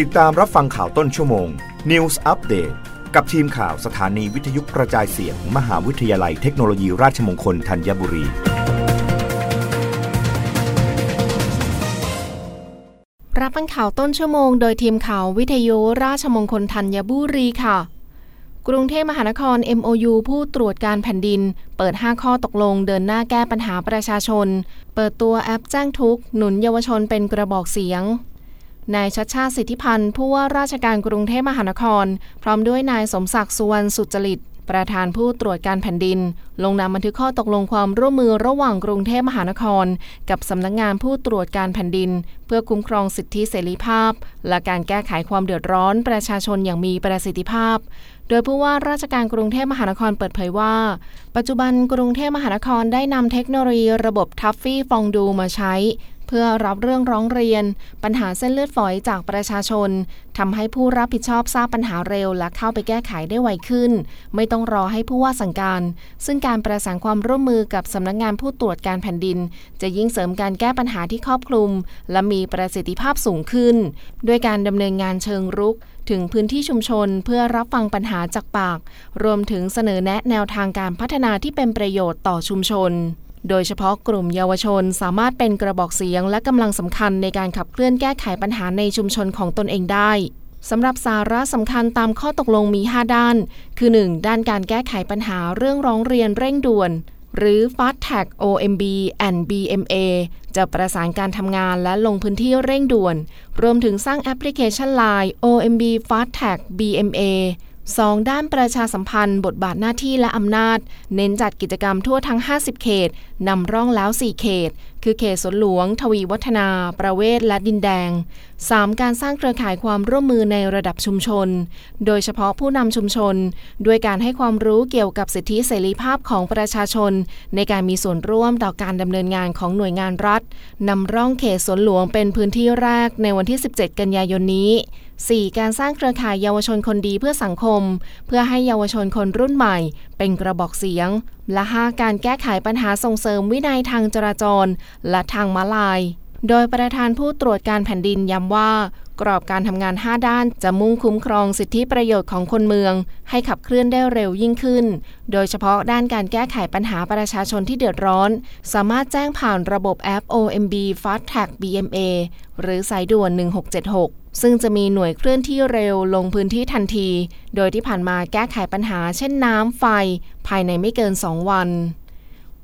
ติดตามรับฟังข่าวต้นชั่วโมง News Update กับทีมข่าวสถานีวิทยุกระจายเสียงมมหาวิทยาลัยเทคโนโลยีราชมงคลธัญบุรี รับฟังข่าวต้นชั่วโมงโดยทีมข่าววิทยุราชมงคลธัญบุรีค่ะ กรุงเทพมหานคร MOU ผู้ตรวจการแผ่นดิน เปิด 5 ข้อตกลงเดินหน้าแก้ปัญหาประชาชน เปิดตัวแอปแจ้งทุกข์หนุนเยาวชนเป็นกระบอกเสียง นายชัดชาติสิทธิพันธ์ผู้ว่าราชการกรุงเทพมหานคร พร้อมด้วยนายสมศักดิ์สุวรรณสุจริต ประธานผู้ตรวจการแผ่นดิน ลงนามบันทึกข้อตกลงความร่วมมือระหว่างกรุงเทพมหานคร กับสำนักงงานผู้ตรวจการแผ่นดิน เพื่อคุ้มครองสิทธิเสรีภาพ และการแก้ไขความเดือดร้อนประชาชนอย่างมีประสิทธิภาพโดยผู้ว่าราชการกรุงเทพมหานครเปิดเผยว่า ปัจจุบันกรุงเทพมหานครได้นำเทคโนโลยีระบบทัฟฟี่ฟองดูมาใช้ พื่อรับเรื่องร้องเรียน ปัญหาเส้นเลือดฝอยจากประชาชนทำให้ผู้รับผิดชอบทราบปัญหาเร็ว และเข้าไปแก้ไขได้ไวขึ้น ไม่ต้องรอให้ผู้ว่าสั่งการ ซึ่งการประสานความร่วมมือกับสำนักงงานผู้ตรวจการแผ่นดิน จะยิ่งเสริมการแก้ปัญหาที่ครอบคลุม และมีประสิทธิภาพสูงขึ้น ด้วยการดำเนินงานเชิงรุกถึงพื้นที่ชุมชนเพื่อรับฟังปัญหาจากปาก รวมถึงเสนอแนะแนวทางการพัฒนาที่เป็นประโยชน์ต่อชุมชน โดยเฉพาะกลุ่มเยาวชนสามารถเป็นกระบอกเสียงและกำลังสำคัญในการขับเคลื่อนแก้ไขปัญหาในชุมชนของตนเองได้สำหรับสาระสำคัญตามข้อตกลงมี 5 ด้าน คือ 1. ด้านการแก้ไขปัญหาเรื่องร้องเรียนเร่งด่วน หรือ Fast Tag OMB and BMA จะประสานการทำงานและลงพื้นที่เร่งด่วน รวมถึงสร้างแอปพลิเคชัน Line OMB Fast Tag BMA 2. ด้านประชาสัมพันธ์ บทบาทหน้าที่และอำนาจ เน้นจัดกิจกรรมทั่วทั้ง 50 เขต นำร่องแล้ว 4 เขต คือเขตสวนหลวง ทวีวัฒนา ประเวศ และดินแดง 3. การสร้างเครือข่ายความร่วมมือในระดับชุมชน โดยเฉพาะผู้นำชุมชน ด้วยการให้ความรู้เกี่ยวกับสิทธิเสรีภาพของประชาชน ในการมีส่วนร่วมต่อการดำเนินงานของหน่วยงานรัฐนำร่องเขตสวนหลวงเป็นพื้นที่แรกในวันที่ 17 กันยายนนี้ 4. การสร้างเครือข่ายเยาวชนคนดีเพื่อสังคม เพื่อให้เยาวชนคนรุ่นใหม่ เป็นกระบอกเสียง และ 5. การแก้ไขปัญหาส่งเสริมวินัยทางจราจรและทางมาลาย โดยประธานผู้ตรวจการแผ่นดินย้ำว่ากรอบการทำงาน 5 ด้านจะมุ่งคุ้มครองสิทธิประโยชน์ของคนเมือง ให้ขับเคลื่อนได้เร็วยิ่งขึ้น โดยเฉพาะด้านการแก้ไขปัญหาประชาชนที่เดือดร้อน สามารถแจ้งผ่านระบบแอป OMB Fast Tag BMA หรือสายด่วน 1676 ซึ่งจะมีหน่วยเคลื่อนที่เร็วลงพื้นที่ทันที โดยที่ผ่านมาแก้ไขปัญหาเช่นน้ำไฟ ภายในไม่เกิน 2 วัน